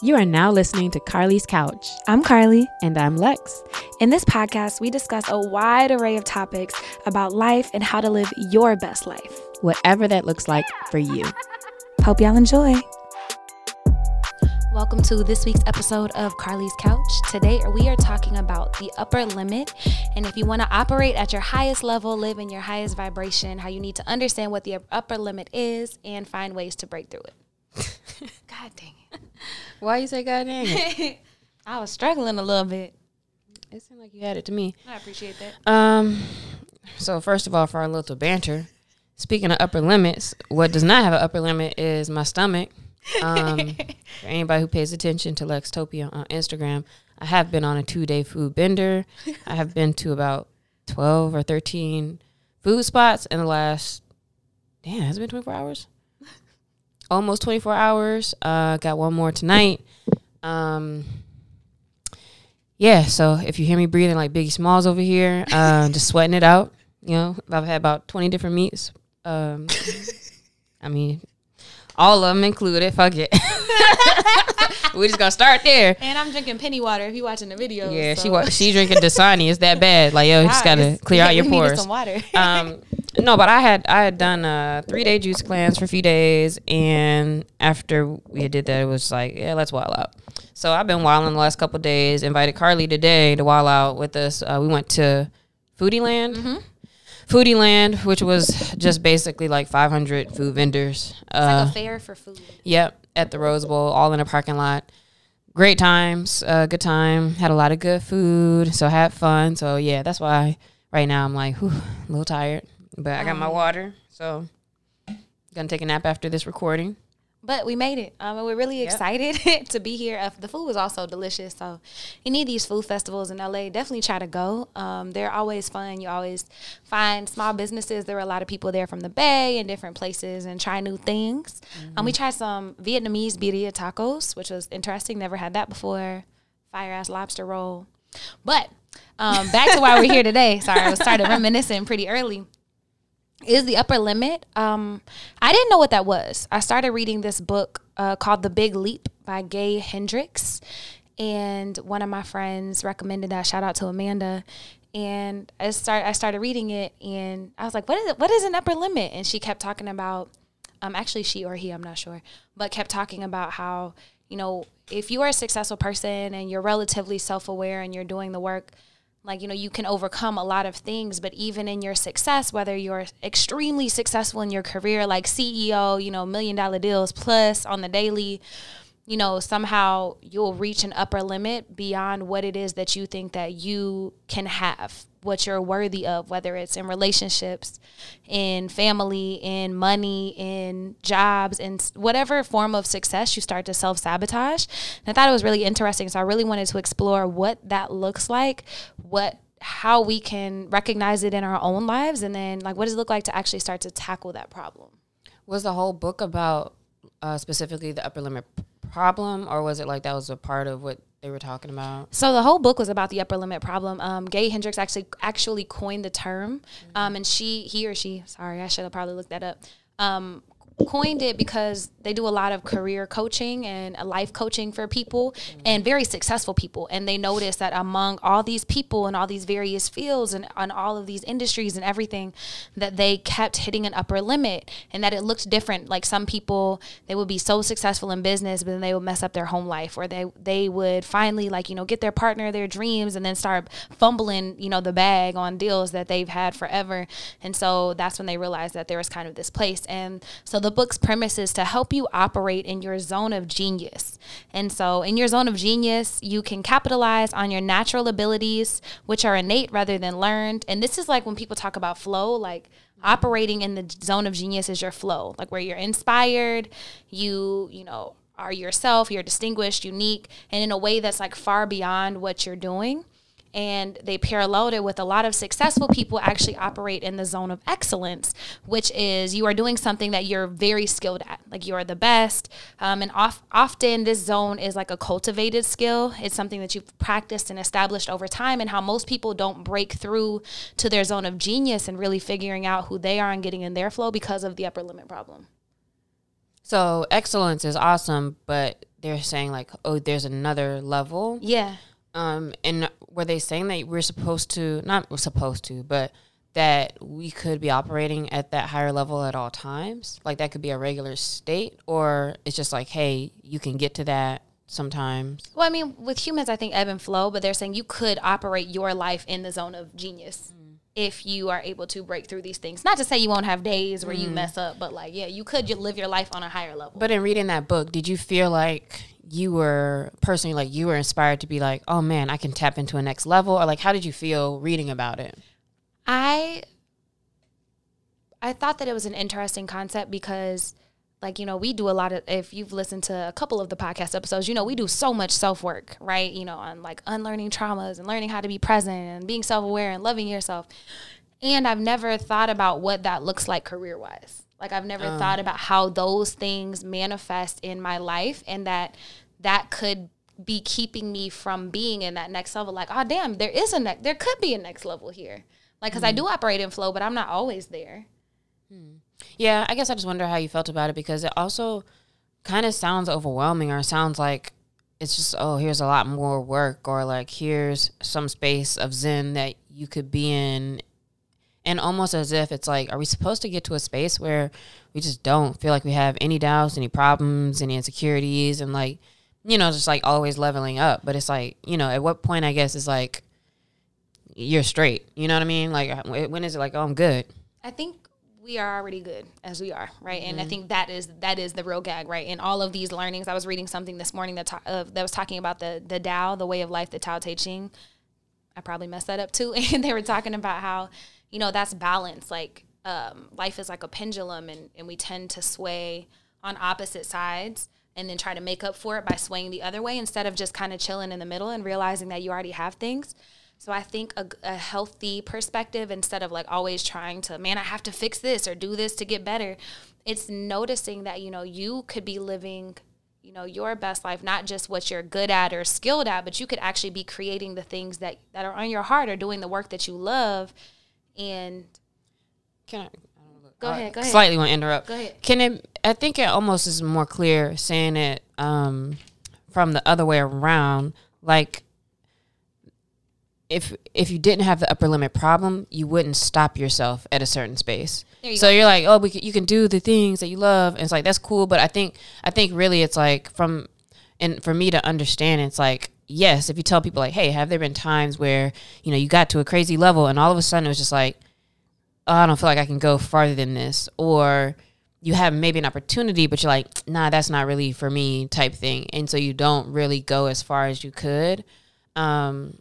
You are now listening to Carly's Couch. I'm Carly. And I'm Lex. In this podcast, we discuss a wide array of topics about life and how to live your best life, whatever that looks like for you. Hope y'all enjoy. Welcome to this week's episode of Carly's Couch. Today, we are talking about the upper limit. And if you want to operate at your highest level, live in your highest vibration, how you need to understand what the upper limit is and find ways to break through it. God dang it. Why you say God dang it? I was struggling a little bit. It seemed like you had it to me. I appreciate that. Um, so first of all, for our little banter, speaking of upper limits, what does not have an upper limit is my stomach. Um, for anybody who pays attention to Lextopia on Instagram, I have been on a two day food bender. I have been to about twelve or thirteen food spots in the last. Damn, has it been twenty four hours? Almost 24 hours. Uh, got one more tonight. Um, yeah, so if you hear me breathing like Biggie Smalls over here, uh, just sweating it out. You know, I've had about 20 different meats. Um, I mean, all of them included. Fuck it. we just gonna start there. And I'm drinking penny water. If you watching the video, yeah, so. she she drinking Dasani. It's that bad. Like yo, you just gotta clear out your pores. Some water. um, no, but I had I had done a three day juice cleanse for a few days, and after we did that, it was like yeah, let's wild out. So I've been wilding the last couple days. Invited Carly today to wild out with us. Uh, we went to Foodie Land. Mm-hmm. Foodie Land, which was just basically like 500 food vendors. It's uh, like a fair for food. Yep, at the Rose Bowl, all in a parking lot. Great times, uh, good time. Had a lot of good food, so had fun. So yeah, that's why right now I'm like, whew, a little tired, but I got my water, so gonna take a nap after this recording. But we made it. Um, we're really yep. excited to be here. Uh, the food was also delicious. So, any of these food festivals in LA, definitely try to go. Um, they're always fun. You always find small businesses. There were a lot of people there from the Bay and different places and try new things. Mm-hmm. Um, we tried some Vietnamese birria tacos, which was interesting. Never had that before. Fire ass lobster roll. But um, back to why we're here today. Sorry, I was started reminiscing pretty early is the upper limit. Um, I didn't know what that was. I started reading this book uh, called The Big Leap by Gay Hendricks, and one of my friends recommended that. Shout out to Amanda. And I start I started reading it, and I was like, "What is it? What is an upper limit?" And she kept talking about, um, actually she or he, I'm not sure, but kept talking about how you know if you are a successful person and you're relatively self aware and you're doing the work like you know you can overcome a lot of things but even in your success whether you're extremely successful in your career like ceo you know million dollar deals plus on the daily you know somehow you'll reach an upper limit beyond what it is that you think that you can have what you're worthy of, whether it's in relationships, in family, in money, in jobs, in whatever form of success you start to self sabotage. And I thought it was really interesting. So I really wanted to explore what that looks like, what how we can recognize it in our own lives and then like what does it look like to actually start to tackle that problem was the whole book about uh, specifically the upper limit problem or was it like that was a part of what they were talking about? So the whole book was about the upper limit problem. Um, Gay Hendricks actually actually coined the term, mm-hmm. um, and she, he or she, sorry, I should have probably looked that up. Um, coined it because they do a lot of career coaching and life coaching for people and very successful people. And they notice that among all these people and all these various fields and on all of these industries and everything, that they kept hitting an upper limit and that it looked different. Like some people, they would be so successful in business, but then they would mess up their home life or they, they would finally like, you know, get their partner, their dreams, and then start fumbling, you know, the bag on deals that they've had forever. And so that's when they realized that there was kind of this place. And so the the book's premise is to help you operate in your zone of genius. And so, in your zone of genius, you can capitalize on your natural abilities, which are innate rather than learned. And this is like when people talk about flow, like operating in the zone of genius is your flow, like where you're inspired, you, you know, are yourself, you're distinguished, unique, and in a way that's like far beyond what you're doing and they paralleled it with a lot of successful people actually operate in the zone of excellence, which is you are doing something that you're very skilled at, like you are the best. Um, and off, often this zone is like a cultivated skill. It's something that you've practiced and established over time, and how most people don't break through to their zone of genius and really figuring out who they are and getting in their flow because of the upper limit problem. So excellence is awesome, but they're saying like, oh, there's another level. Yeah. Um, and were they saying that we're supposed to not we're supposed to, but that we could be operating at that higher level at all times? Like that could be a regular state, or it's just like, hey, you can get to that sometimes. Well, I mean, with humans, I think ebb and flow, but they're saying you could operate your life in the zone of genius mm. if you are able to break through these things. Not to say you won't have days where mm. you mess up, but like, yeah, you could live your life on a higher level. But in reading that book, did you feel like you were personally like you were inspired to be like, oh man, I can tap into a next level, or like, how did you feel reading about it? I I thought that it was an interesting concept because like you know we do a lot of if you've listened to a couple of the podcast episodes you know we do so much self-work right? You know on like unlearning traumas and learning how to be present and being self-aware and loving yourself. And i've never thought about what that looks like career-wise like i've never um. thought about how those things manifest in my life and that that could be keeping me from being in that next level like oh damn there is a ne- there could be a next level here like because mm-hmm. i do operate in flow but i'm not always there hmm. Yeah, I guess I just wonder how you felt about it because it also kind of sounds overwhelming or sounds like it's just oh here's a lot more work or like here's some space of zen that you could be in and almost as if it's like are we supposed to get to a space where we just don't feel like we have any doubts any problems any insecurities and like you know just like always leveling up but it's like you know at what point i guess is like you're straight you know what i mean like when is it like oh i'm good i think we are already good as we are, right? Mm-hmm. And I mm-hmm. think that is that is the real gag, right? In all of these learnings, I was reading something this morning that ta- uh, that was talking about the the Tao, the way of life, the Tao Te Ching. I probably messed that up too, and they were talking about how you know that's balance. Like um, life is like a pendulum, and and we tend to sway on opposite sides and then try to make up for it by swaying the other way instead of just kind of chilling in the middle and realizing that you already have things. So I think a, a, healthy perspective instead of like always trying to, man, I have to fix this or do this to get better. It's noticing that, you know, you could be living, you know, your best life, not just what you're good at or skilled at, but you could actually be creating the things that, that are on your heart or doing the work that you love. And can I, Go ahead. Go ahead. Slightly want to interrupt. Go ahead. Can it? I think it almost is more clear saying it um, from the other way around. Like if if you didn't have the upper limit problem, you wouldn't stop yourself at a certain space. You so go. you're like, oh, we can, you can do the things that you love, and it's like that's cool. But I think I think really it's like from and for me to understand, it's like yes, if you tell people like, hey, have there been times where you know you got to a crazy level and all of a sudden it was just like, oh, I don't feel like I can go farther than this, or you have maybe an opportunity, but you're like, nah, that's not really for me, type thing, and so you don't really go as far as you could. Um,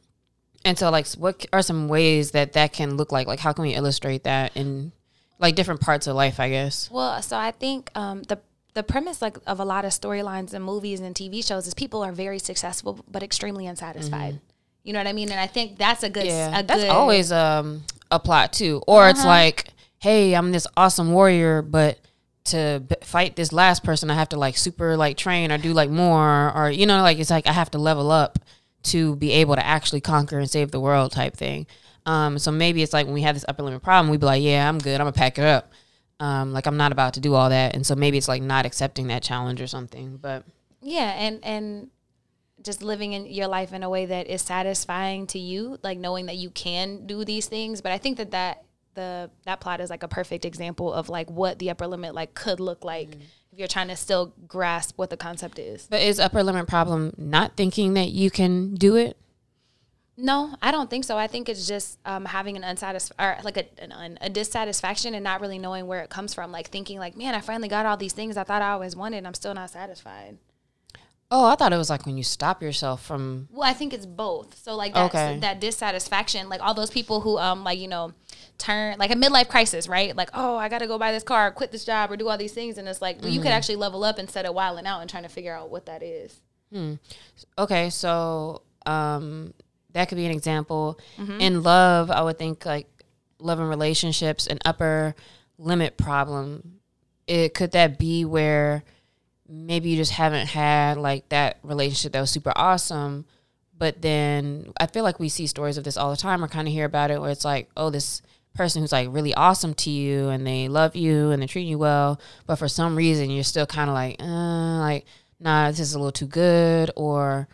and so, like, what are some ways that that can look like? Like, how can we illustrate that in like different parts of life? I guess. Well, so I think um, the the premise like of a lot of storylines and movies and TV shows is people are very successful but extremely unsatisfied. Mm-hmm. You know what I mean? And I think that's a good. Yeah, a that's good, always um, a plot too. Or uh-huh. it's like, hey, I'm this awesome warrior, but to b- fight this last person, I have to like super like train or do like more, or you know, like it's like I have to level up to be able to actually conquer and save the world type thing. Um, so maybe it's like when we have this upper limit problem, we'd be like, yeah, I'm good. I'm gonna pack it up. Um, like I'm not about to do all that. And so maybe it's like not accepting that challenge or something. But yeah, and and just living in your life in a way that is satisfying to you, like knowing that you can do these things. But I think that that the that plot is like a perfect example of like what the upper limit like could look like. Mm if you're trying to still grasp what the concept is. But is upper limit problem not thinking that you can do it? No, I don't think so. I think it's just um, having an unsatisfied, or like a, an, a dissatisfaction and not really knowing where it comes from. Like thinking, like, man, I finally got all these things I thought I always wanted, and I'm still not satisfied. Oh, I thought it was like when you stop yourself from. Well, I think it's both. So like that okay. that dissatisfaction, like all those people who um like you know turn like a midlife crisis, right? Like oh, I got to go buy this car, quit this job, or do all these things, and it's like mm-hmm. you could mm-hmm. actually level up instead of wilding out and trying to figure out what that is. Hmm. Okay, so um that could be an example. Mm-hmm. In love, I would think like love and relationships, an upper limit problem. It could that be where maybe you just haven't had like that relationship that was super awesome but then i feel like we see stories of this all the time or kind of hear about it where it's like oh this person who's like really awesome to you and they love you and they treat you well but for some reason you're still kind of like uh, like nah, this is a little too good, or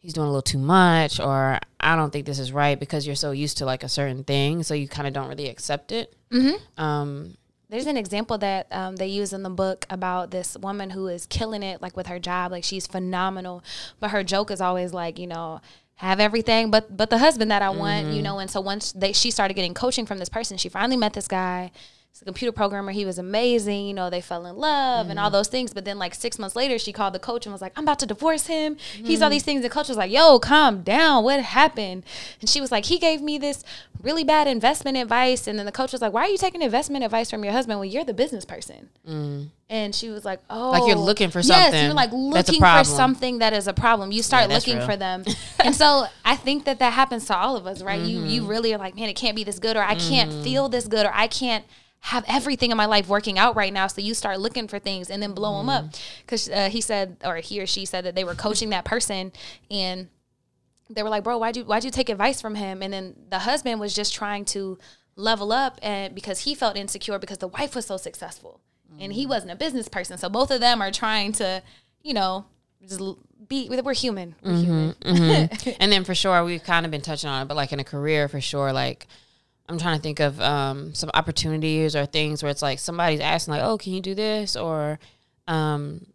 he's doing a little too much, or I don't think this is right because you're so used to like a certain thing, so you kind of don't really accept it. Mm-hmm. Um, There's an example that um, they use in the book about this woman who is killing it, like with her job. Like she's phenomenal, but her joke is always like, you know, have everything, but but the husband that I want, you know. And so once they she started getting coaching from this person, she finally met this guy. He's a computer programmer. He was amazing. You know, they fell in love and all mm-hmm. those things. But then, like six months later, she called the coach and was like, "I'm about to divorce him. He's all mm-hmm. these things." The coach was like, "Yo, calm down. What happened?" And she was like, "He gave me this really bad investment advice." And then the coach was like, "Why are you taking investment advice from your husband when you're the business person?" Mm. And she was like, "Oh, Like you're oh, looking for something. Yes, you're like looking for something that is a problem. You start Yeah, looking real. for them, and so I think that that happens to all of us, right? You you Mm-hmm. really are like, man, it can't be this good, or I can't mm-hmm. feel this good, or I can't have everything in my life working out right now. So you start looking for things and then blow them up. Mm-hmm. Because uh, he said, or he or she said that they were coaching that person and they were like, bro, why'd you why'd you take advice from him? And then the husband was just trying to level up and because he felt insecure because the wife was so successful and he wasn't a business person. So both of them are trying to, you know, just be we're human. We're human. Mhm. and then for sure, we've kind of been touching on it, but like in a career, for sure, like I'm trying to think of um, some opportunities or things where it's like somebody's asking, like, "Oh, can you do this?" or um,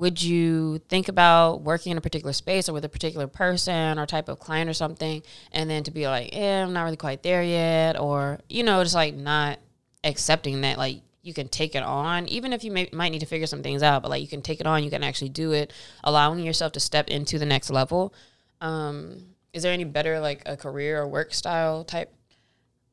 would you think about working in a particular space or with a particular person or type of client or something and then to be like eh, i'm not really quite there yet or you know just like not accepting that like you can take it on even if you may, might need to figure some things out but like you can take it on you can actually do it allowing yourself to step into the next level um, is there any better like a career or work style type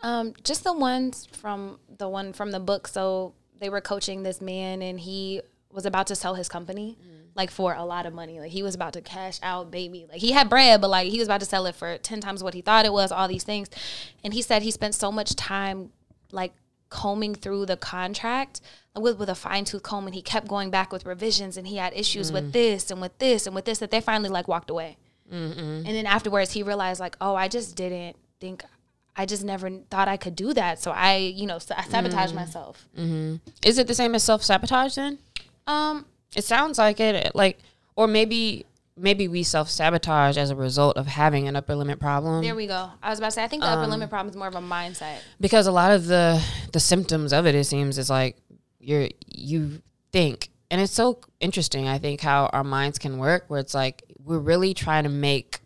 Um, just the ones from the one from the book. So they were coaching this man, and he was about to sell his company, like for a lot of money. Like he was about to cash out, baby. Like he had bread, but like he was about to sell it for ten times what he thought it was. All these things, and he said he spent so much time, like combing through the contract with with a fine tooth comb, and he kept going back with revisions, and he had issues with this and with this and with this that they finally like walked away. And then afterwards, he realized like, oh, I just didn't think. I just never thought I could do that. So I, you know, I sabotaged mm-hmm. myself. Mm-hmm. is it the same as self-sabotage then Um, It sounds like it, like, or maybe maybe we self sabotage as a result of having an upper limit problem. there we go. I was about to say, I think the upper um, limit problem is more of a mindset. because a lot of the the symptoms of it, it seems, is like you're you think, and it's so interesting. I think how our minds can work, where it's like we're really trying to make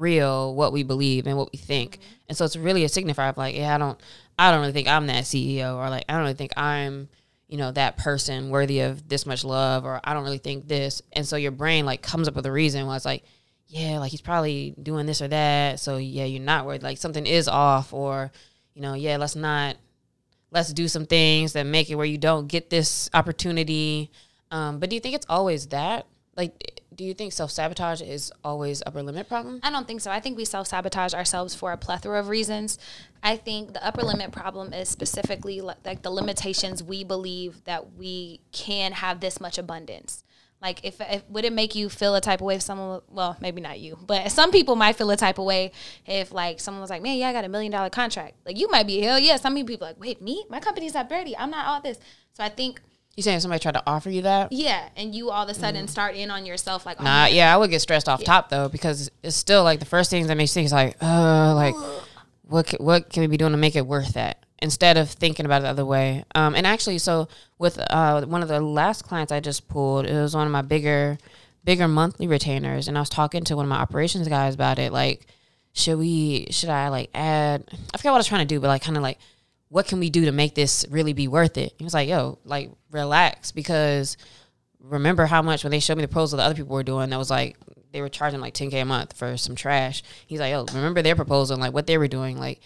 real what we believe and what we think, and so it's really a signifier of like, yeah, I don't, I don't really think I'm that CEO, or like I don't really think I'm you know that person worthy of this much love or i don't really think this. And so your brain like comes up with a reason why it's like yeah like he's probably doing this or that. So yeah you're not worried like something is off or you know yeah let's not let's do some things that make it where you don't get this opportunity. Um, but do you think it's always that? Like do you think self-sabotage is always upper limit problem I don't think so. I think we self sabotage ourselves for a plethora of reasons. I think the upper limit problem is specifically like the limitations we believe that we can have this much abundance. Like, if, if would it make you feel a type of way if someone, well, maybe not you, but some people might feel a type of way if like someone was like, man, yeah, I got a million dollar contract. Like, you might be hell yeah. Some people like, wait, me, my company's not ready. I'm not all this. So I think, you saying somebody tried to offer you that yeah, and you all of a sudden start in on yourself like, oh, Nah, yeah, I would get stressed off top though because it's still like the first things that makes you think is like, uh, like what ca- what can we be doing to make it worth that instead of thinking about it the other way. Um, and actually, so with uh one of the last clients I just pulled, it was one of my bigger bigger monthly retainers, and I was talking to one of my operations guys about it, like. Should we? Should I like add? I forgot what I was trying to do, but like kind of like what can we do to make this really be worth it? He was like, yo, like relax because remember how much when they showed me the proposal the other people were doing that was like they were charging like 10k a month for some trash. He's like, yo, remember their proposal and like what they were doing, like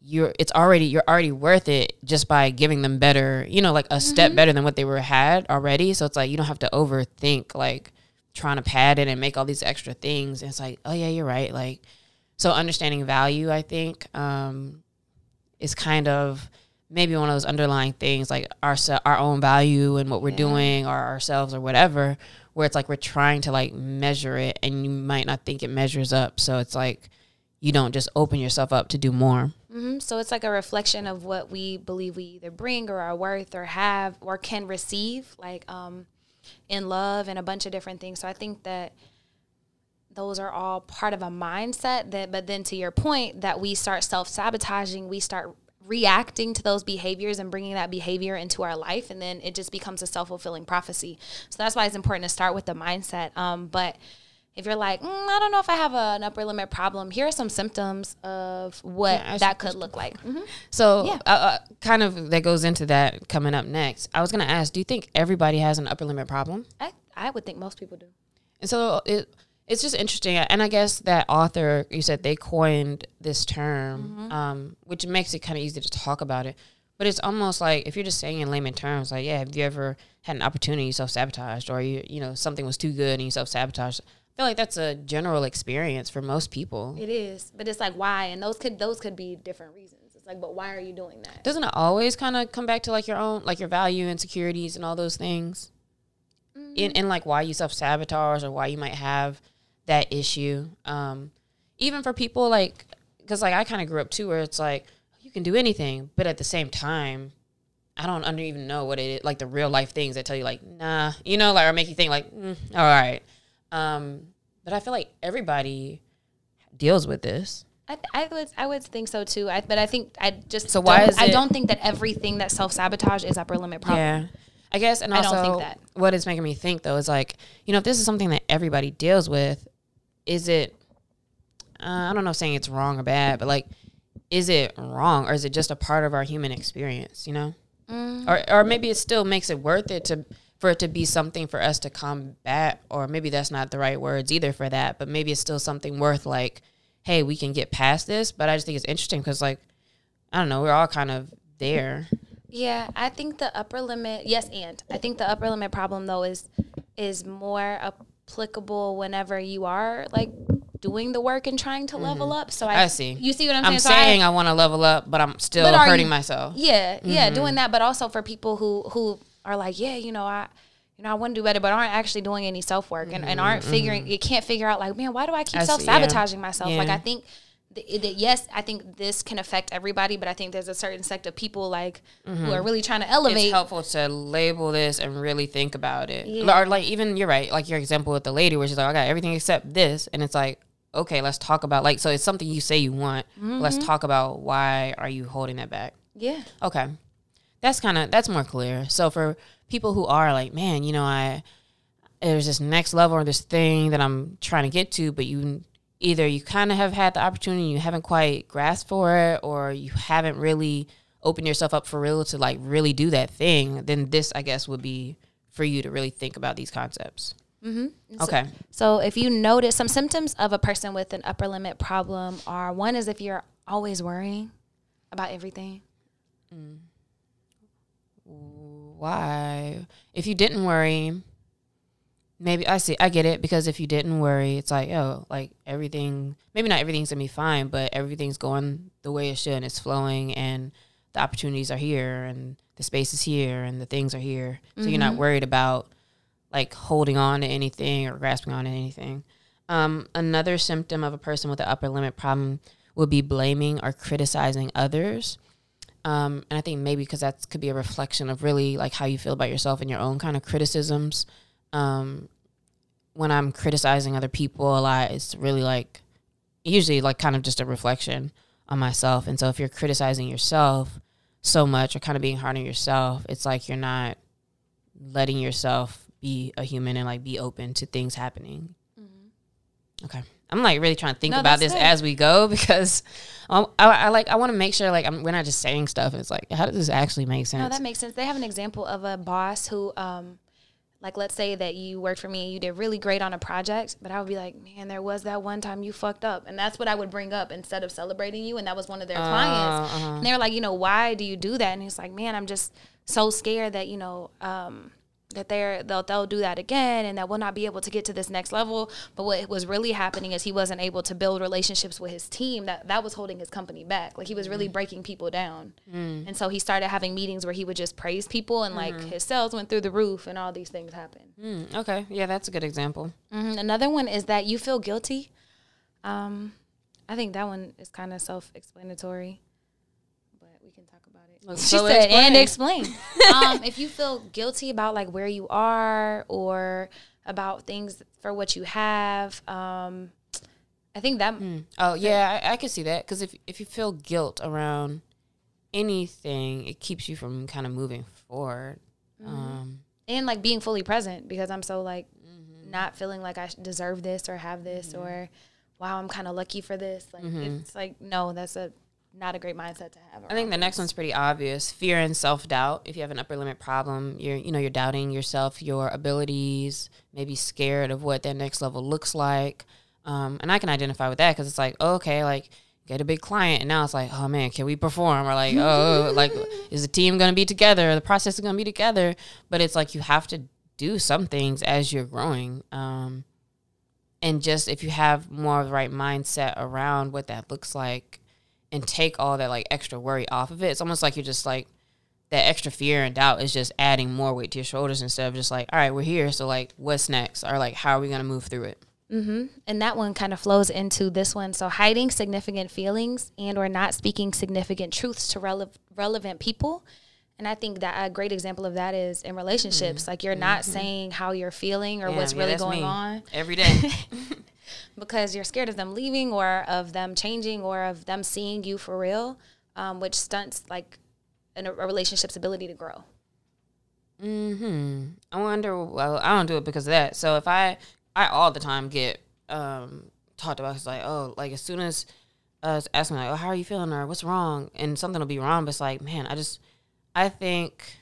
you're it's already you're already worth it just by giving them better, you know, like a step better than what they were had already. So it's like you don't have to overthink like trying to pad it and make all these extra things. And it's like, oh yeah, you're right. Like so understanding value, I think, um, is kind of maybe one of those underlying things like our our own value and what we're doing or ourselves or whatever where it's like we're trying to like measure it and you might not think it measures up so it's like you don't just open yourself up to do more hmm So it's like a reflection of what we believe we either bring or are worth or have or can receive. Like, um, in love and a bunch of different things. So I think that those are all part of a mindset that but then to your point that we start self-sabotaging, we start reacting to those behaviors and bringing that behavior into our life and then it just becomes a self-fulfilling prophecy so that's why it's important to start with the mindset um, but if you're like mm, i don't know if i have a, an upper limit problem here are some symptoms of what Yeah, that could look like mm-hmm. So, Yeah. uh, uh, kind of that goes into that coming up next. I was going to ask, do you think everybody has an upper limit problem? I, I would think most people do And so it it's just interesting, and I guess that author you said they coined this term, um, which makes it kind of easy to talk about it. But it's almost like if you're just saying in layman terms, like, yeah, have you ever had an opportunity you self sabotaged, or you you know something was too good and you self sabotaged? I feel like that's a general experience for most people. it is but it's like why and those could those could be different reasons it's like but why are you doing that Doesn't it always kind of come back to like your own, like your value insecurities and all those things? In, in like why you self sabotage or why you might have that issue. Um, even for people like, because like I kind of grew up too, where it's like you can do anything, but at the same time, I don't under even know what it is, like the real life things that tell you like nah, you know, like or make you think like mm, all right. Um, but I feel like everybody deals with this. I, th- I would I would think so too. I, but I think I just So why is I it- don't think that everything that self sabotage is upper limit problem. Yeah. I guess, and I also don't think that. what it's making me think though is like, you know, if this is something that everybody deals with, is it? Uh, I don't know, saying it's wrong or bad, but like, is it wrong or is it just a part of our human experience? You know, Mm. or or maybe it still makes it worth it to for it to be something for us to combat, or maybe that's not the right words either for that, but maybe it's still something worth like, hey, we can get past this. But I just think it's interesting because like, I don't know, we're all kind of there. Yeah, I think the upper limit. Yes, and I think the upper limit problem though is is more applicable whenever you are like doing the work and trying to level up. So I, Mm-hmm. I see. You see what I'm saying? I'm So saying I, want to level up, but I'm still But hurting you- myself. Yeah, yeah, Mm-hmm. doing that, but also for people who who are like, yeah, you know, I, you know, I want to do better, but aren't actually doing any self work and, and aren't figuring. You can't figure out like, man, why do I keep Mm-hmm. I self sabotaging yeah. myself? Like, I think. Th- that yes, I think this can affect everybody, but I think there's a certain sect of people like who are really trying to elevate. Mm-hmm. It's helpful to label this and really think about it. Yeah. Or like even you're right, like your example with the lady where she's like, I got everything except this, and it's like, okay, let's talk about like so it's something you say you want. Let's Mm-hmm. talk about why are you holding that back. yeah, Okay. That's kind of that's more clear. So for people who are like, man, you know, I there's this next level or this thing that I'm trying to get to, but you either you kind of have had the opportunity, and you haven't quite grasped for it, or you haven't really opened yourself up for real to like really do that thing. Then this, I guess, would be for you to really think about these concepts. Mm-hmm. Okay. So if you notice some symptoms of a person with an upper limit problem are one is if you're always worrying about everything. why if you didn't worry maybe i see i get it because if you didn't worry it's like oh like everything maybe not everything's gonna be fine but everything's going the way it should and it's flowing and the opportunities are here and the space is here and the things are here. So you're not worried about like holding on to anything or grasping on to anything. Um, another symptom of a person with an upper limit problem would be blaming or criticizing others. Um, and I think maybe because that could be a reflection of really like how you feel about yourself and your own kind of criticisms. Um, when I'm criticizing other people a lot, it's really like usually like kind of just a reflection on myself. And so if you're criticizing yourself so much or kind of being hard on yourself, it's like you're not letting yourself be a human and like be open to things happening. Okay. I'm like really trying to think No, about this good. as we go because um, I, I like I want to make sure like I'm, we're not just saying stuff. It's like how does this actually make sense? No, that makes sense. They have an example of a boss who, um, like, let's say that you worked for me and you did really great on a project, but I would be like, man, there was that one time you fucked up. And that's what I would bring up instead of celebrating you. And that was one of their clients. uh-huh. And they were like, you know, why do you do that? And he's like, man, I'm just so scared that, you know, um, that they're they'll they'll do that again and that we'll not be able to get to this next level. But what was really happening is he wasn't able to build relationships with his team. That that was holding his company back. Like he was really breaking people down. And so he started having meetings where he would just praise people and like his sales went through the roof and all these things happened. Mm, okay, yeah, that's a good example. hmm Another one is that you feel guilty. Um, I think that one is kind of self-explanatory, but we can talk about it. She so said, explain. and explain. um, if you feel guilty about like where you are or about things for what you have, um, I think that. Mm. Oh yeah, I, I can see that because if if you feel guilt around anything, it keeps you from kind of moving forward. Mm-hmm. Um, and like being fully present because I'm so like mm-hmm. not feeling like I deserve this or have this mm-hmm. or wow, I'm kind of lucky for this. Like mm-hmm. it's like no, that's a not a great mindset to have. I think the next one's pretty obvious: fear and self doubt. If you have an upper limit problem, you're you know you're doubting yourself, your abilities, maybe scared of what that next level looks like. Um, and I can identify with that because it's like, okay, like get a big client, and now it's like, oh man, can we perform? Or like, oh, like is the team going to be together? The process is going to be together. But it's like you have to do some things as you're growing. Um, and just if you have more of the right mindset around what that looks like and take all that like extra worry off of it. It's almost like you're just like that extra fear and doubt is just adding more weight to your shoulders instead of just like, all right, we're here. So like, what's next? Or like, how are we gonna move through it? Mm-hmm. And that one kind of flows into this one. So hiding significant feelings and or not speaking significant truths to rele- relevant people. And I think that a great example of that is in relationships. Mm-hmm. Like you're not mm-hmm. saying how you're feeling or yeah, what's really going me. on every day. because you're scared of them leaving or of them changing or of them seeing you for real, um, which stunts like a, a relationship's ability to grow. Hmm. I wonder. Well, I don't do it because of that. So if I, I all the time get um talked about. It's like, oh, like as soon as uh asking like, oh, how are you feeling or what's wrong, and something will be wrong, but it's like, man, I just, I think,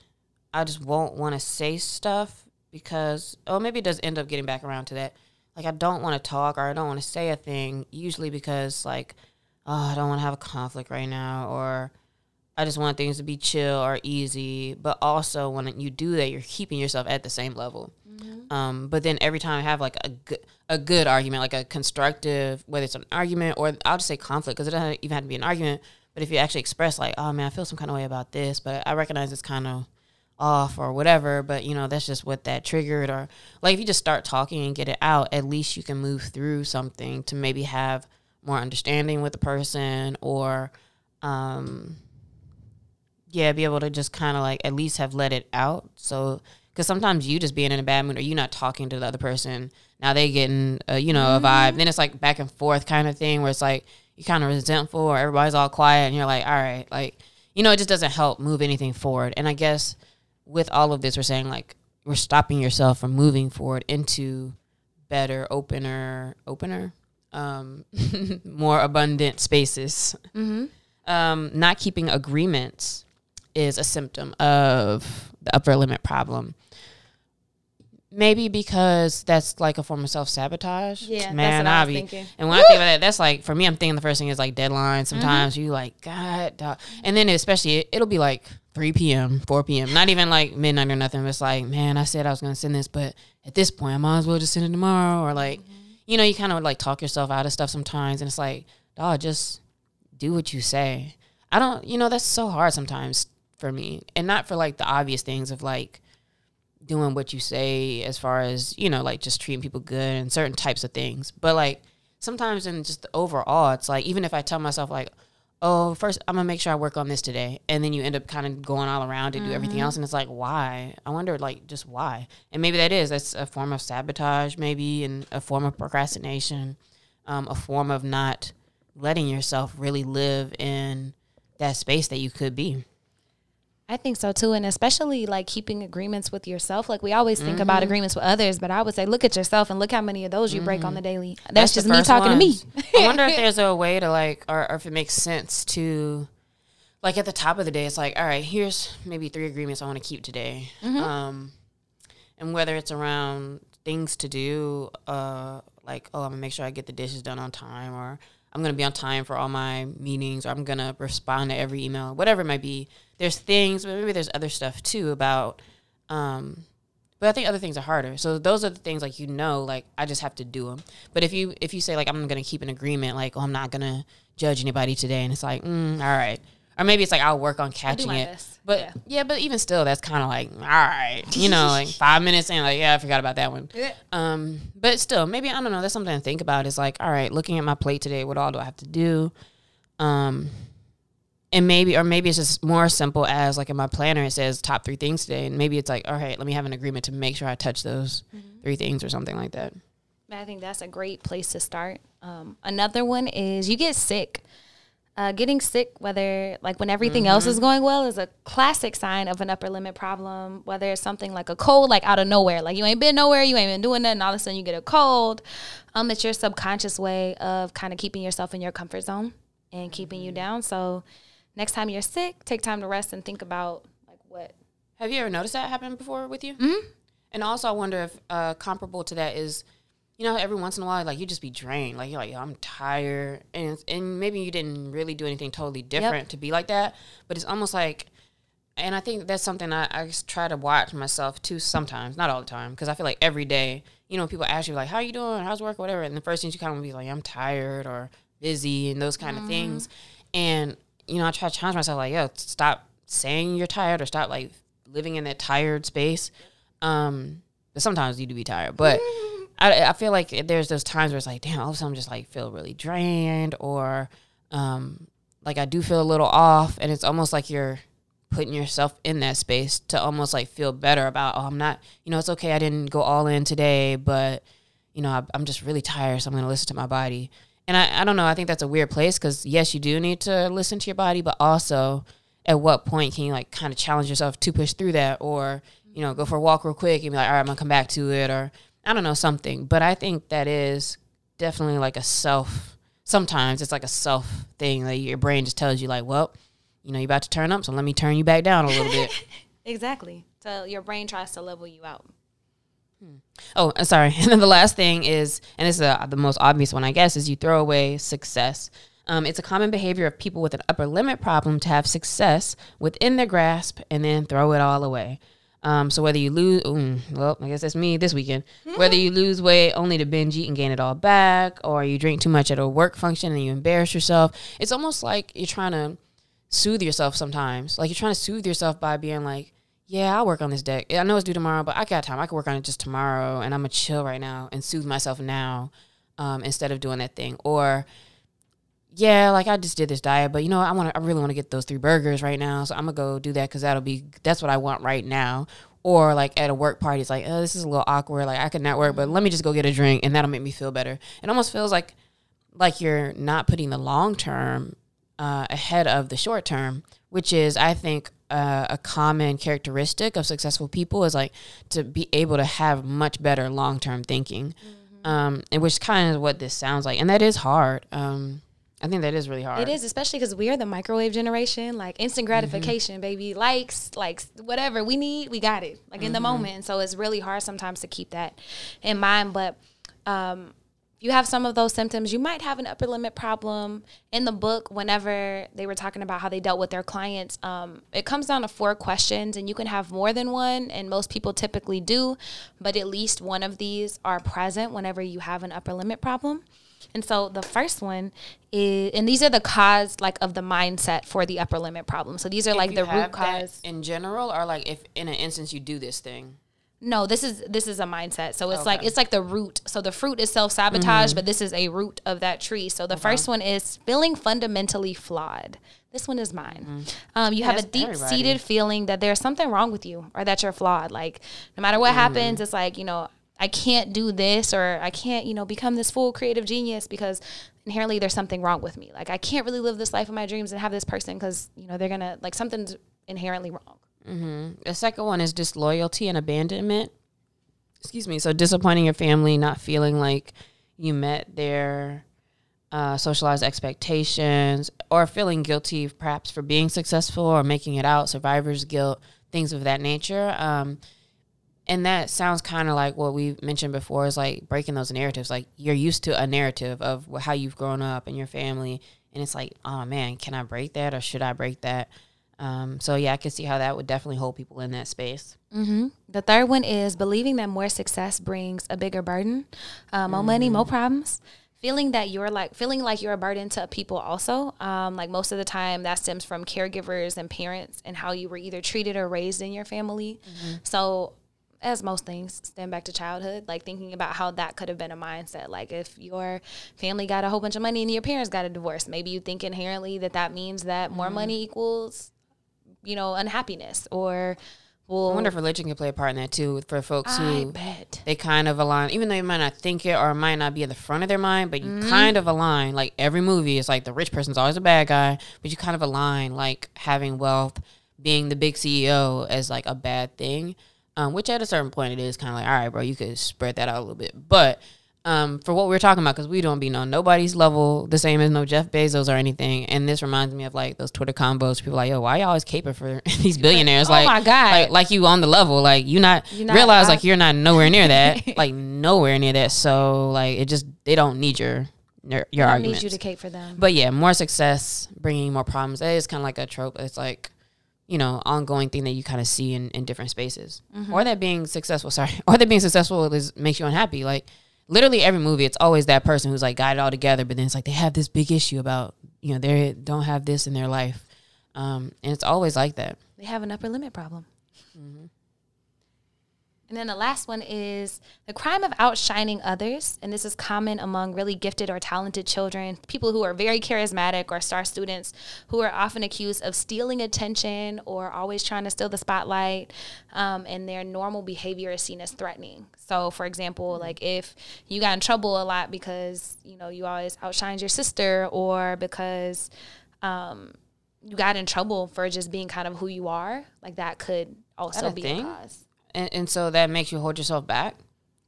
I just won't want to say stuff because, oh, maybe it does end up getting back around to that like I don't want to talk or I don't want to say a thing, usually because like, oh, I don't want to have a conflict right now or I just want things to be chill or easy. But also when you do that, you're keeping yourself at the same level. Mm-hmm. Um, but then every time I have like a good, a good argument, like a constructive, whether it's an argument or I'll just say conflict because it doesn't even have to be an argument. But if you actually express like, oh man, I feel some kind of way about this, but I recognize it's kind of off or whatever but you know that's just what that triggered or like if you just start talking and get it out at least you can move through something to maybe have more understanding with the person or um yeah be able to just kind of like at least have let it out. So because sometimes you just being in a bad mood or you not talking to the other person now they getting uh, you know mm-hmm. a vibe. Then it's like back and forth kind of thing where it's like you kind of resentful or everybody's all quiet and you're like all right like you know it just doesn't help move anything forward. And i guess with all of this, we're saying like we're stopping yourself from moving forward into better, opener, opener, um, more abundant spaces. Mm-hmm. Um, not keeping agreements is a symptom of the upper limit problem. Maybe because that's like a form of self sabotage. Yeah, man, I was thinking. And when Woo! I think about that, that's like for me. I'm thinking the first thing is like deadlines. Sometimes mm-hmm. you like God, dog. and then especially it, it'll be like 3 p.m., 4 p.m. Not even like midnight or nothing. It's like, man, I said I was gonna send this, but at this point, I might as well just send it tomorrow. Or like, mm-hmm. you know, you kind of like talk yourself out of stuff sometimes, and it's like, dog, just do what you say. I don't, you know, that's so hard sometimes for me, and not for like the obvious things of like doing what you say as far as you know like just treating people good and certain types of things but like sometimes in just the overall it's like even if i tell myself like oh first i'm gonna make sure i work on this today and then you end up kind of going all around to mm-hmm. do everything mm-hmm. else and it's like why i wonder like just why and maybe that is that's a form of sabotage maybe and a form of procrastination um, a form of not letting yourself really live in that space that you could be I think so too. And especially like keeping agreements with yourself. Like we always think mm-hmm. about agreements with others, but I would say look at yourself and look how many of those you mm-hmm. break on the mm-hmm. daily. That's, That's just me talking ones. to me. I wonder if there's a way to like, or, or if it makes sense to, like at the top of the day, it's like, all right, here's maybe three agreements I want to keep today. Mm-hmm. Um, and whether it's around things to do, uh, like, oh, I'm gonna make sure I get the dishes done on time or I'm going to be on time for all my meetings or I'm going to respond to every email, whatever it might be. There's things, but maybe there's other stuff too about, um, but I think other things are harder. So those are the things like you know, like I just have to do them. But if you if you say like I'm to keep an agreement, like oh I'm not to judge anybody today, and it's like mm, all right, or maybe it's like I'll work on catching it. Best. But yeah. yeah. but even still, that's kind of like all right, you know, like five minutes and like yeah, I forgot about that one. Yeah. Um, but still, maybe I don't know. That's something to think about. Is like all right, looking at my plate today, what all do I have to do? Um, and maybe or maybe it's just more simple as like in my planner it says top three things today and maybe it's like all right let me have an agreement to make sure i touch those mm-hmm. three things or something like that i think that's a great place to start um, another one is you get sick uh, getting sick, whether like when everything mm-hmm. else is going well, is a classic sign of an upper limit problem. Whether it's something like a cold, like out of nowhere, like you ain't been nowhere, you ain't been doing nothing, all of a sudden you get a cold. Um, it's your subconscious way of kind of keeping yourself in your comfort zone and keeping you mm-hmm. down. So next time you're sick, take time to rest and think about like what. Have you ever noticed that happen before with you? Mm-hmm. And also, I wonder if uh, comparable to that is you know, every once in a while, like you just be drained. Like you're like, I'm tired, and and maybe you didn't really do anything totally different yep. to be like that. But it's almost like, and I think that's something I, I try to watch myself too. Sometimes, not all the time, because I feel like every day, you know, people ask you like, "How you doing? How's work? Whatever," and the first thing you kind of be like, "I'm tired" or busy and those kind mm-hmm. of things. And you know, I try to challenge myself like, "Yo, stop saying you're tired or stop like living in that tired space." Um, but sometimes you do be tired, but. I, I feel like there's those times where it's like, damn, all of a sudden I'm just like feel really drained or um, like I do feel a little off. And it's almost like you're putting yourself in that space to almost like feel better about, oh, I'm not, you know, it's okay. I didn't go all in today, but, you know, I, I'm just really tired. So I'm going to listen to my body. And I, I don't know. I think that's a weird place because, yes, you do need to listen to your body, but also at what point can you like kind of challenge yourself to push through that or, you know, go for a walk real quick and be like, all right, I'm going to come back to it or, I don't know, something. But I think that is definitely like a self, sometimes it's like a self thing. Like your brain just tells you, like, well, you know, you're about to turn up, so let me turn you back down a little bit. exactly. So your brain tries to level you out. Hmm. Oh, sorry. And then the last thing is, and this is uh, the most obvious one, I guess, is you throw away success. Um, it's a common behavior of people with an upper limit problem to have success within their grasp and then throw it all away. Um, so whether you lose, mm, well, I guess that's me this weekend. Whether you lose weight only to binge eat and gain it all back, or you drink too much at a work function and you embarrass yourself, it's almost like you're trying to soothe yourself sometimes. Like you're trying to soothe yourself by being like, "Yeah, I'll work on this deck. I know it's due tomorrow, but I got time. I can work on it just tomorrow, and I'm gonna chill right now and soothe myself now um, instead of doing that thing." Or yeah, like I just did this diet, but you know, I want to, I really want to get those three burgers right now, so I'm gonna go do that because that'll be, that's what I want right now. Or like at a work party, it's like, oh, this is a little awkward. Like I could network, but let me just go get a drink, and that'll make me feel better. It almost feels like, like you're not putting the long term uh, ahead of the short term, which is, I think, uh, a common characteristic of successful people is like to be able to have much better long term thinking, mm-hmm. um, and which kind of what this sounds like, and that is hard. Um, I think that is really hard. It is, especially because we are the microwave generation. Like instant mm-hmm. gratification, mm-hmm. baby. Likes, likes, whatever we need, we got it. Like mm-hmm. in the mm-hmm. moment. So it's really hard sometimes to keep that in mind. But um, if you have some of those symptoms, you might have an upper limit problem. In the book, whenever they were talking about how they dealt with their clients, um, it comes down to four questions, and you can have more than one, and most people typically do, but at least one of these are present whenever you have an upper limit problem. And so the first one is, and these are the cause like of the mindset for the upper limit problem. So these are if like the root cause in general, or like if in an instance you do this thing. No, this is this is a mindset. So it's okay. like it's like the root. So the fruit is self sabotage, mm-hmm. but this is a root of that tree. So the okay. first one is feeling fundamentally flawed. This one is mine. Mm-hmm. Um, you have a deep seated feeling that there's something wrong with you or that you're flawed. Like no matter what mm-hmm. happens, it's like you know I can't do this or I can't, you know, become this full creative genius because inherently there's something wrong with me. Like I can't really live this life of my dreams and have this person because, you know, they're going to, like something's inherently wrong. Mm-hmm. The second one is disloyalty and abandonment. Excuse me. So disappointing your family, not feeling like you met their uh, socialized expectations, or feeling guilty perhaps for being successful or making it out, survivor's guilt, things of that nature. Um, and that sounds kind of like what we mentioned before is like breaking those narratives like you're used to a narrative of how you've grown up and your family and it's like oh man can i break that or should i break that um, so yeah i can see how that would definitely hold people in that space mm-hmm. the third one is believing that more success brings a bigger burden uh, more mm-hmm. money more problems feeling that you're like feeling like you're a burden to people also um, like most of the time that stems from caregivers and parents and how you were either treated or raised in your family mm-hmm. so as most things, stem back to childhood, like thinking about how that could have been a mindset. Like if your family got a whole bunch of money and your parents got a divorce, maybe you think inherently that that means that more Mm-hmm. money equals, you know, unhappiness or well, I wonder if religion can play a part in that too for folks I who bet. they kind of align, even though you might not think it or it might not be at the front of their mind, but you Mm-hmm. kind of align. Like every movie, it's like the rich person's always a bad guy, but you kind of align like having wealth, being the big CEO as like a bad thing. Um, which at a certain point it is kind of like, all right, bro, you could spread that out a little bit. But um, for what we're talking about, because we don't be on nobody's level the same as no Jeff Bezos or anything. And this reminds me of like those Twitter combos. People like, yo, why y'all always caping for these billionaires? Oh like, my God. like, like you on the level, like you not, not- realize I- like you're not nowhere near that, like nowhere near that. So like it just they don't need your your, your arguments. need you to cape for them. but yeah, more success bringing more problems. It is kind of like a trope. It's like you know ongoing thing that you kind of see in, in different spaces, Mm-hmm. or that being successful. Sorry, or that being successful is makes you unhappy. Like literally every movie, it's always that person who's like got it all together, but then it's like they have this big issue about you know they don't have this in their life, um, and it's always like that. They have an upper limit problem. Mm-hmm. And then the last one is the crime of outshining others. And this is common among really gifted or talented children, people who are very charismatic or star students who are often accused of stealing attention or always trying to steal the spotlight. Um, and their normal behavior is seen as threatening. So, for example, like if you got in trouble a lot because, you know, you always outshined your sister or because, um, you got in trouble for just being kind of who you are, like that could also a be thing? a cause. And, and so that makes you hold yourself back.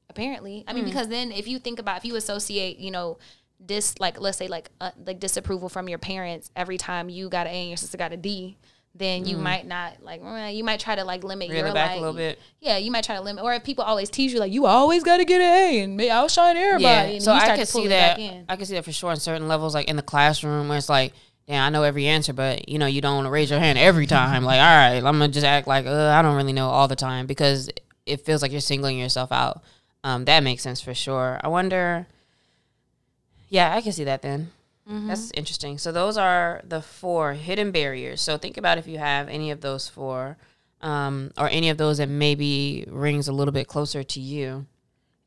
Apparently, I mean, because then if you think about if you associate, you know, dis like let's say like uh, like disapproval from your parents every time you got an A and your sister got a D, then you might not like eh, you might try to like limit Reel your back like a little bit. yeah you might try to limit or if people always tease you like you always got to get an A and may outshine everybody and so you I start can to pull see that. I can see that for sure on certain levels, like in the classroom, where it's like, yeah, I know every answer, but you know, you don't want to raise your hand every time. like, all right, I'm gonna just act like uh, I don't really know all the time because it feels like you're singling yourself out. Um, that makes sense for sure. I wonder. Yeah, I can see that then. That's interesting. So those are the four hidden barriers. So think about if you have any of those four, um, or any of those that maybe rings a little bit closer to you.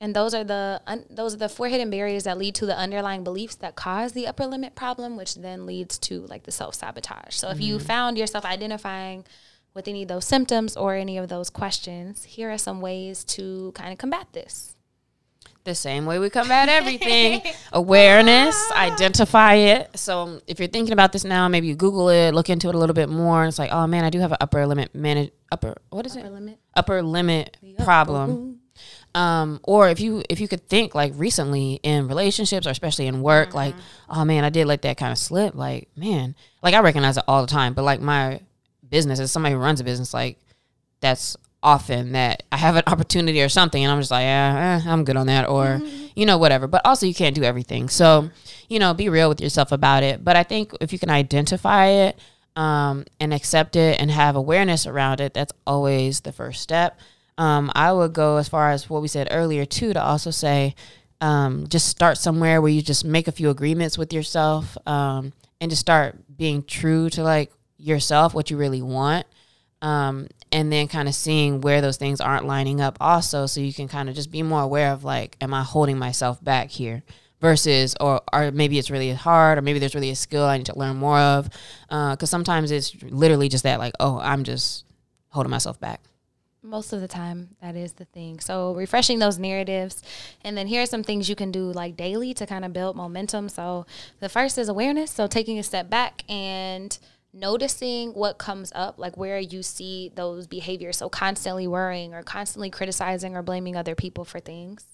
And those are the un- those are the four hidden barriers that lead to the underlying beliefs that cause the upper limit problem, which then leads to like the self sabotage. So if you mm-hmm. found yourself identifying with any of those symptoms or any of those questions, here are some ways to kind of combat this. the same way we combat everything. Awareness identify it. So if you're thinking about this now maybe you google it look into it a little bit more it's like oh man i do have an upper limit manage upper what is Upper it limit. upper limit problem um or if you if you could think like recently in relationships or especially in work like oh man i did let that kind of slip like man like i recognize it all the time but like my business as somebody who runs a business like that's often that I have an opportunity or something and I'm just like, yeah, eh, I'm good on that or, you know, whatever. But also you can't do everything. So, you know, be real with yourself about it. But I think if you can identify it um, and accept it and have awareness around it, that's always the first step. Um, I would go as far as what we said earlier too, to also say, um, just start somewhere where you just make a few agreements with yourself um, and just start being true to like yourself, what you really want um, and then kind of seeing where those things aren't lining up also so you can kind of just be more aware of like am i holding myself back here versus or or maybe it's really hard or maybe there's really a skill i need to learn more of because sometimes it's literally just that like oh i'm just holding myself back Most of the time, that is the thing. So, refreshing those narratives. And then here are some things you can do like daily to kind of build momentum. So, the first is awareness. So, taking a step back and noticing what comes up, like where you see those behaviors. So, constantly worrying or constantly criticizing or blaming other people for things.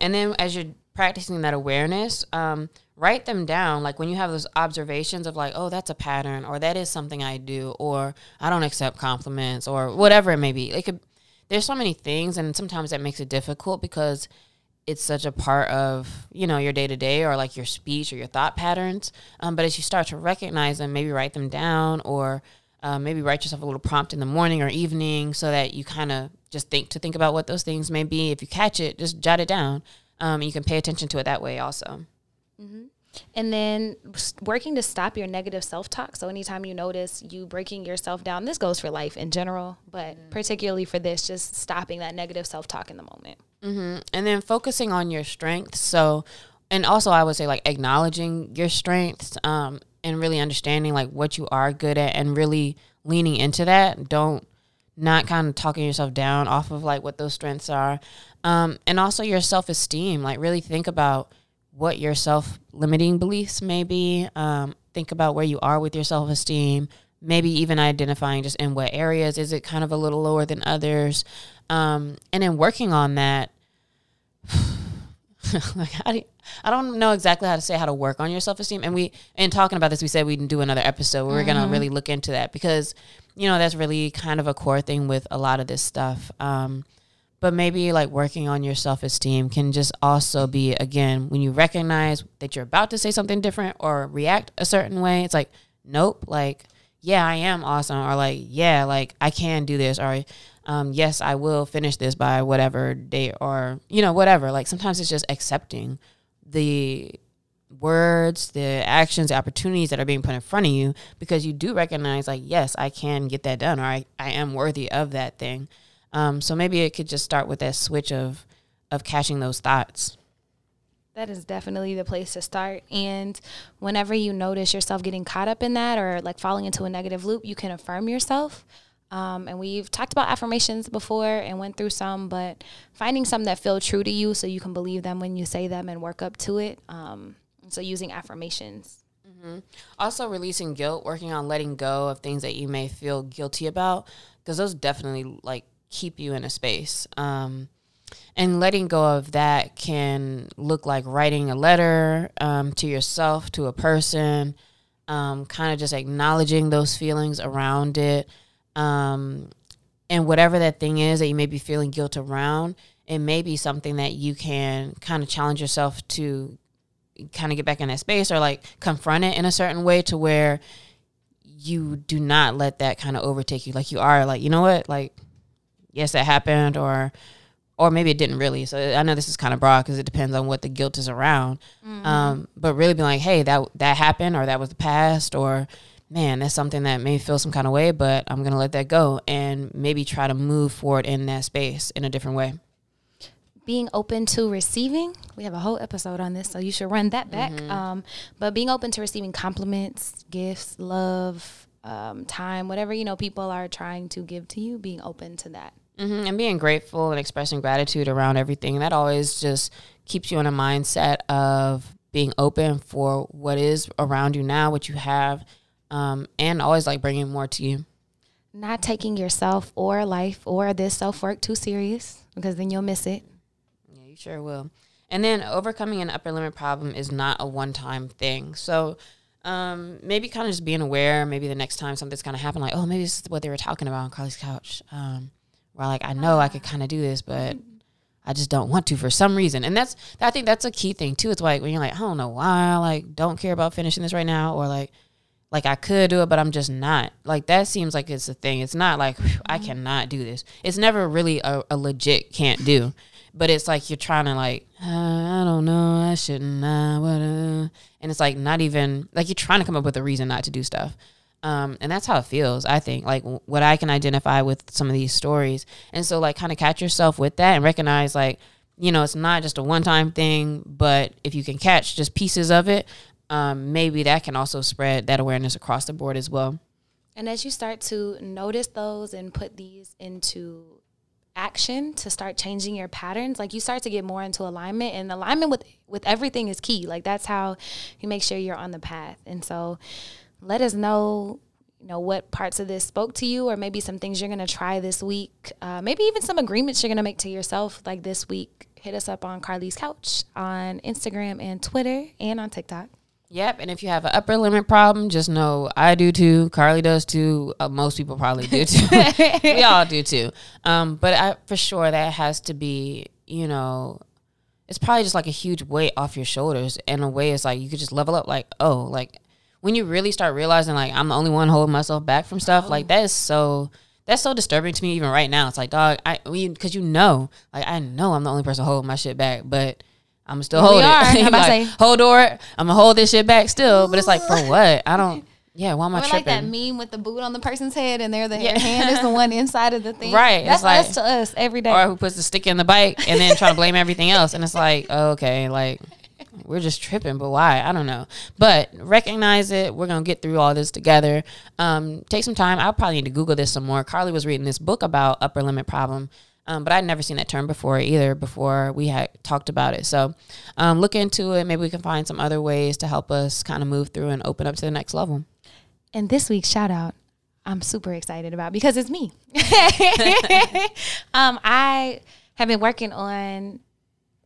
and then as you're practicing that awareness um, write them down like when you have those observations of like oh that's a pattern or that is something i do or i don't accept compliments or whatever it may be. It could there's so many things and sometimes that makes it difficult because it's such a part of you know your day to day or like your speech or your thought patterns. Um, but as you start to recognize them maybe write them down or uh, maybe write yourself a little prompt in the morning or evening so that you kind of just think to think about what those things may be. If you catch it just jot it down um, and you can pay attention to it that way also and then working to stop your negative self talk. So, anytime you notice you breaking yourself down, this goes for life in general, but mm-hmm. particularly for this, just stopping that negative self talk in the moment. Mm-hmm. And then focusing on your strengths. So, and also I would say like acknowledging your strengths um, and really understanding like what you are good at and really leaning into that. Don't not kind of talking yourself down off of like what those strengths are. Um, and also your self esteem. Like really think about what your self limiting beliefs may be. Um, think about where you are with your self esteem. Maybe even identifying just in what areas is it kind of a little lower than others. Um, and then working on that. like how do you, I don't know exactly how to say how to work on your self esteem. And we in talking about this, we said we'd do another episode where mm-hmm. we're gonna really look into that because you know that's really kind of a core thing with a lot of this stuff. Um, but maybe like working on your self esteem can just also be again when you recognize that you're about to say something different or react a certain way. It's like nope, like yeah, I am awesome, or like yeah, like I can do this, or um, yes, I will finish this by whatever date, or you know whatever. Like sometimes it's just accepting the words, the actions, the opportunities that are being put in front of you because you do recognize like yes, I can get that done, or I I am worthy of that thing. Um, so maybe it could just start with that switch of of catching those thoughts. That is definitely the place to start. And whenever you notice yourself getting caught up in that or like falling into a negative loop, you can affirm yourself. Um, and we've talked about affirmations before and went through some, but finding some that feel true to you so you can believe them when you say them and work up to it. Um, so using affirmations. Mm-hmm. Also, releasing guilt, working on letting go of things that you may feel guilty about, because those definitely like keep you in a space. Um, and letting go of that can look like writing a letter um, to yourself, to a person, um, kind of just acknowledging those feelings around it. Um, and whatever that thing is that you may be feeling guilt around, it may be something that you can kind of challenge yourself to kind of get back in that space or like confront it in a certain way to where you do not let that kind of overtake you. Like you are like, you know what? Like yes, that happened, or or maybe it didn't really. So I know this is kind of broad because it depends on what the guilt is around. Mm-hmm. Um, but really being like, hey, that that happened, or that was the past, or man, that's something that may feel some kind of way, but I'm gonna let that go and maybe try to move forward in that space in a different way. Being open to receiving, we have a whole episode on this, so you should run that back. Mm-hmm. Um, but being open to receiving compliments, gifts, love, um, time, whatever you know people are trying to give to you, being open to that. Mm-hmm. And being grateful and expressing gratitude around everything that always just keeps you in a mindset of being open for what is around you now, what you have, um, and always like bringing more to you. Not taking yourself or life or this self work too serious because then you'll miss it. Yeah, you sure will. And then overcoming an upper limit problem is not a one time thing. So um, maybe kind of just being aware. Maybe the next time something's kind of happen, like, oh, maybe this is what they were talking about on Carly's couch. Um, where like I know I could kind of do this, but I just don't want to for some reason. And that's I think that's a key thing too. It's like when you're like, I don't know why, I like don't care about finishing this right now, or like like I could do it, but I'm just not. Like that seems like it's a thing. It's not like I cannot do this. It's never really a, a legit can't do but it's like you're trying to like uh, I don't know I shouldn't uh, what, uh, and it's like not even like you're trying to come up with a reason not to do stuff um, and that's how it feels I think like what I can identify with some of these stories. And so like kind of catch yourself with that and recognize like you know it's not just a one time thing but if you can catch just pieces of it um, maybe that can also spread that awareness across the board as well. And as you start to notice those and put these into action to start changing your patterns like you start to get more into alignment and alignment with with everything is key. Like that's how you make sure you're on the path. And so let us know you know what parts of this spoke to you or maybe some things you're going to try this week uh, maybe even some agreements you're going to make to yourself like this week hit us up on carly's couch on instagram and twitter and on tiktok Yep, and if you have an upper limit problem, just know I do too. Carly does too. Uh, most people probably do too. we all do too. Um, but I, for sure that has to be, you know, it's probably just like a huge weight off your shoulders. In a way, it's like you could just level up. Like, oh, like when you really start realizing like I'm the only one holding myself back from stuff. Oh. Like that is so. That's so disturbing to me even right now. It's like, dog, I because you know, like I know I'm the only person holding my shit back, but I'm still hold we it. I'm He about to like, say- hold door. I'm gonna hold this shit back still. But it's like for what? I don't. Yeah, why am I Or like that meme with the boot on the person's head and they're the Yeah. hand is the one inside of the thing. Right, That's it's like- us to us every day. or who puts the stick in the bike and then try to blame everything else. And it's like, oh, okay, like we're just tripping, but why? I don't know. But recognize it. We're gonna get through all this together. Um, take some time. I'll probably need to Google this some more. Carly was reading this book about upper limit problem. Um, but I'd never seen that term before either. Before we had talked about it, so um, look into it. Maybe we can find some other ways to help us kind of move through and open up to the next level. And this week's shout out, I'm super excited about because it's me. um, I have been working on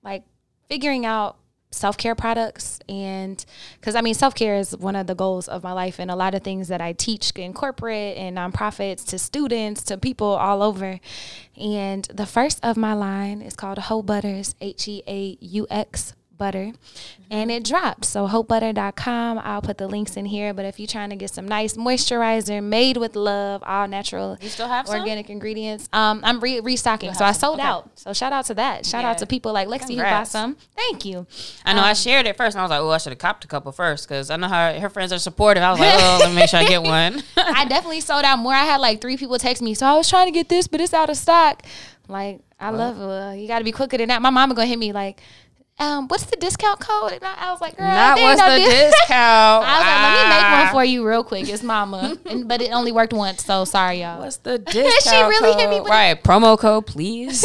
like figuring out self care products and because I mean self care is one of the goals of my life and a lot of things that I teach in corporate and nonprofits to students to people all over. And the first of my line is called Heaux Butters H E A U X butter mm-hmm. and it dropped so hopebutter.com i'll put the links in here but if you're trying to get some nice moisturizer made with love all natural You still have some? organic ingredients um i'm re- restocking so i sold Okay. out so shout out to that shout Yeah. out to people like lexi who bought some thank you I know I um, shared it first, and I was like, "Oh, I should have copped a couple first because I know how her friends are supportive." I was like, "Oh, let me make sure I get one." I definitely sold out more. I had like three people text me, so I was trying to get this, but it's out of stock. Like I love it. You got to be quicker than that. My mama gonna hit me like, um, "What's the discount code?" And I, I was like, "Girl, Not what's no the dis- discount. I was like, "Let me make Ah. one for you real quick." It's mama, and, but it only worked once, so sorry, y'all. What's the discount? really hit me code? with it. right promo code, please.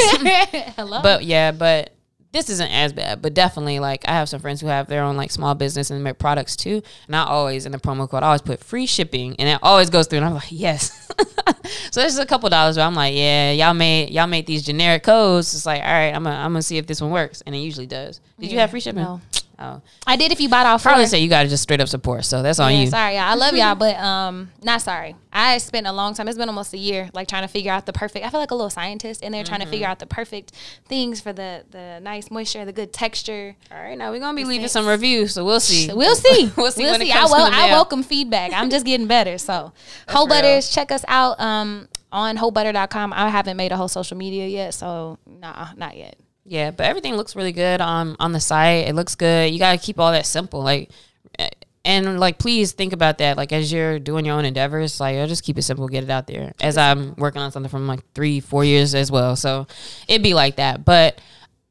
Hello. but yeah, but this isn't as bad. But definitely, like I have some friends who have their own like small business and make products too. And I always in the promo code, I always put free shipping, and it always goes through. And I'm like, yes. so there's a couple dollars, but I'm like, yeah, y'all made y'all made these generic codes. It's like, all right, I'm gonna I'm gonna see if this one works, and it usually does. Did you have free shipping? no. Oh, I did if you bought all four. probably say you got to just straight up support. So that's on Yeah, you. sorry, y'all. I love y'all, but um, not sorry. I spent a long time. It's been almost a year, like trying to figure out the perfect. I feel like a little scientist in there trying to Mm-hmm. figure out the perfect things for the the nice moisture, the good texture. All right, now we're gonna be This leaving is- some reviews, so we'll see. We'll see. we'll see when it I, comes wel- to I welcome feedback. I'm just getting better. So, Whole real. Butters, check us out um, on heauxbutter.com. I haven't made a whole social media yet, so nah, not yet. Yeah, but everything looks really good on on the site. It looks good. You gotta keep all that simple, like, eh, and like, please think about that. Like, as you're doing your own endeavors, like, I'll just keep it simple, get it out there. As I'm working on something from like three, four years as well, so it'd be like that. But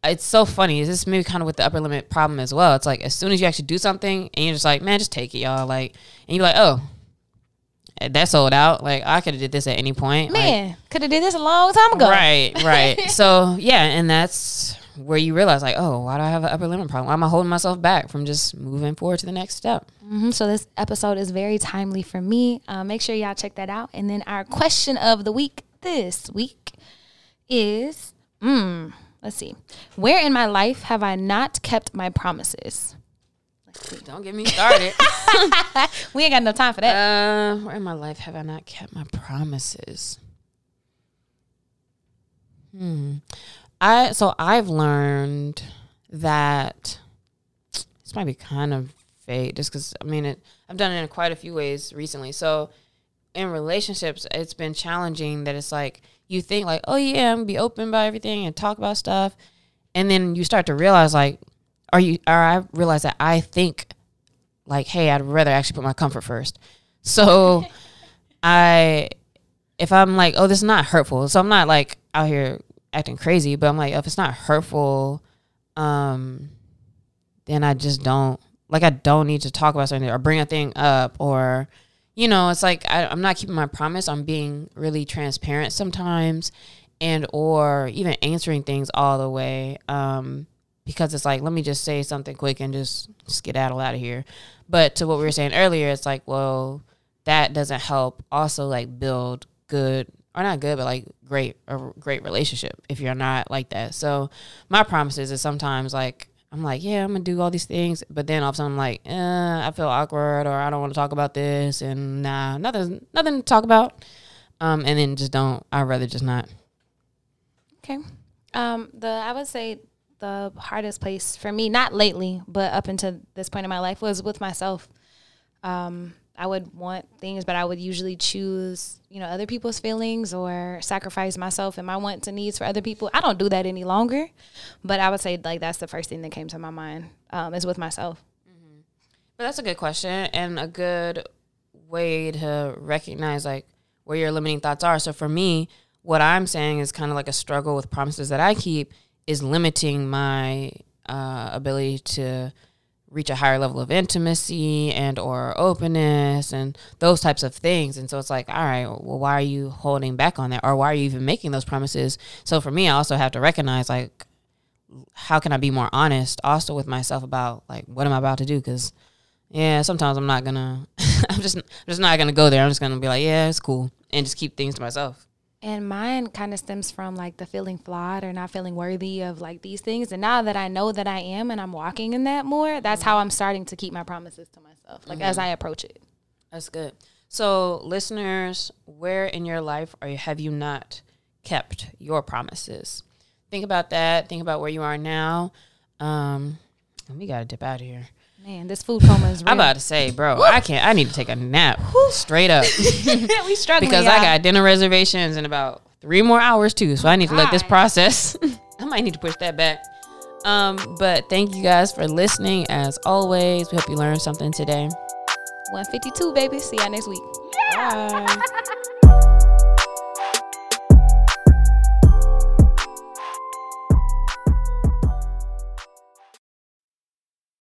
it's so funny. Is this is maybe kind of with the upper limit problem as well. It's like as soon as you actually do something, and you're just like, man, just take it, y'all. Like, and you're like, oh. That sold out. Like I could have did this at any point. Like, Man, could have did this a long time ago. Right, right. so yeah, and that's where you realize like, oh, why do I have an upper limit problem? Why am I holding myself back from just moving forward to the next step? hmm So this episode is very timely for me. Uh, make sure y'all check that out. And then our question of the week this week is, mm, let's see, where in my life have I not kept my promises? Don't get me started. We ain't got no time for that. uh, where in my life have I not kept my promises? Hmm. I so I've learned that this might be kind of fake, just because I mean it. I've done it in quite a few ways recently. So in relationships, it's been challenging that it's like you think like, oh yeah, I'm gonna be open about everything and talk about stuff, and then you start to realize like, are you? Or I realize that I think like, hey, I'd rather actually put my comfort first. So I, if I'm like, oh, this is not hurtful, so I'm not like out here acting crazy, but I'm like, if it's not hurtful, um, then I just don't like I don't need to talk about something or bring a thing up or you know it's like I, I'm not keeping my promise I'm being really transparent sometimes and or even answering things all the way um because it's like let me just say something quick and just skedaddle out of here but to what we were saying earlier it's like well that doesn't help also like build good or not good but like great a great relationship if you're not like that so my promises is sometimes like I'm like, yeah, I'm gonna do all these things, but then all of a sudden I'm like, eh, I feel awkward or I don't want to talk about this, and nah, nothing, nothing to talk about. Um, and then just don't. I'd rather just not. Okay. Um, the I would say the hardest place for me, not lately, but up until this point in my life, was with myself. Um, I would want things, but I would usually choose, you know, other people's feelings or sacrifice myself and my wants and needs for other people. I don't do that any longer, but I would say like that's the first thing that came to my mind um, is with myself. Mm-hmm. But that's a good question and a good way to recognize like where your limiting thoughts are. So for me, what I'm saying is kind of like a struggle with promises that I keep is limiting my uh, ability to reach a higher level of intimacy and or openness and those types of things. And so it's like all right well why are you holding back on that? Or why are you even making those promises? So for me i also have to recognize like how can i be more honest also with myself about like what am i about to do? Because yeah sometimes i'm not gonna i'm just I'm just not gonna go there. I'm just gonna be like yeah it's cool and just keep things to myself and mine kind of stems from like the feeling flawed or not feeling worthy of like these things. And now that I know that I am and I'm walking in that more, that's how I'm starting to keep my promises to myself, like mm-hmm. as I approach it. That's good. So, listeners, where in your life are you, have you not kept your promises? Think about that. Think about where you are now. Um, we got to dip out of here. Man, this food coma is real. I'm about to say, bro, I can't. I need to take a nap. Straight up. we struggling because I got dinner reservations in about three more hours too. So I need to let this process. I might need to push that back. Um, but thank you guys for listening. As always, we hope you learned something today. 152, baby. See y'all next week. Bye.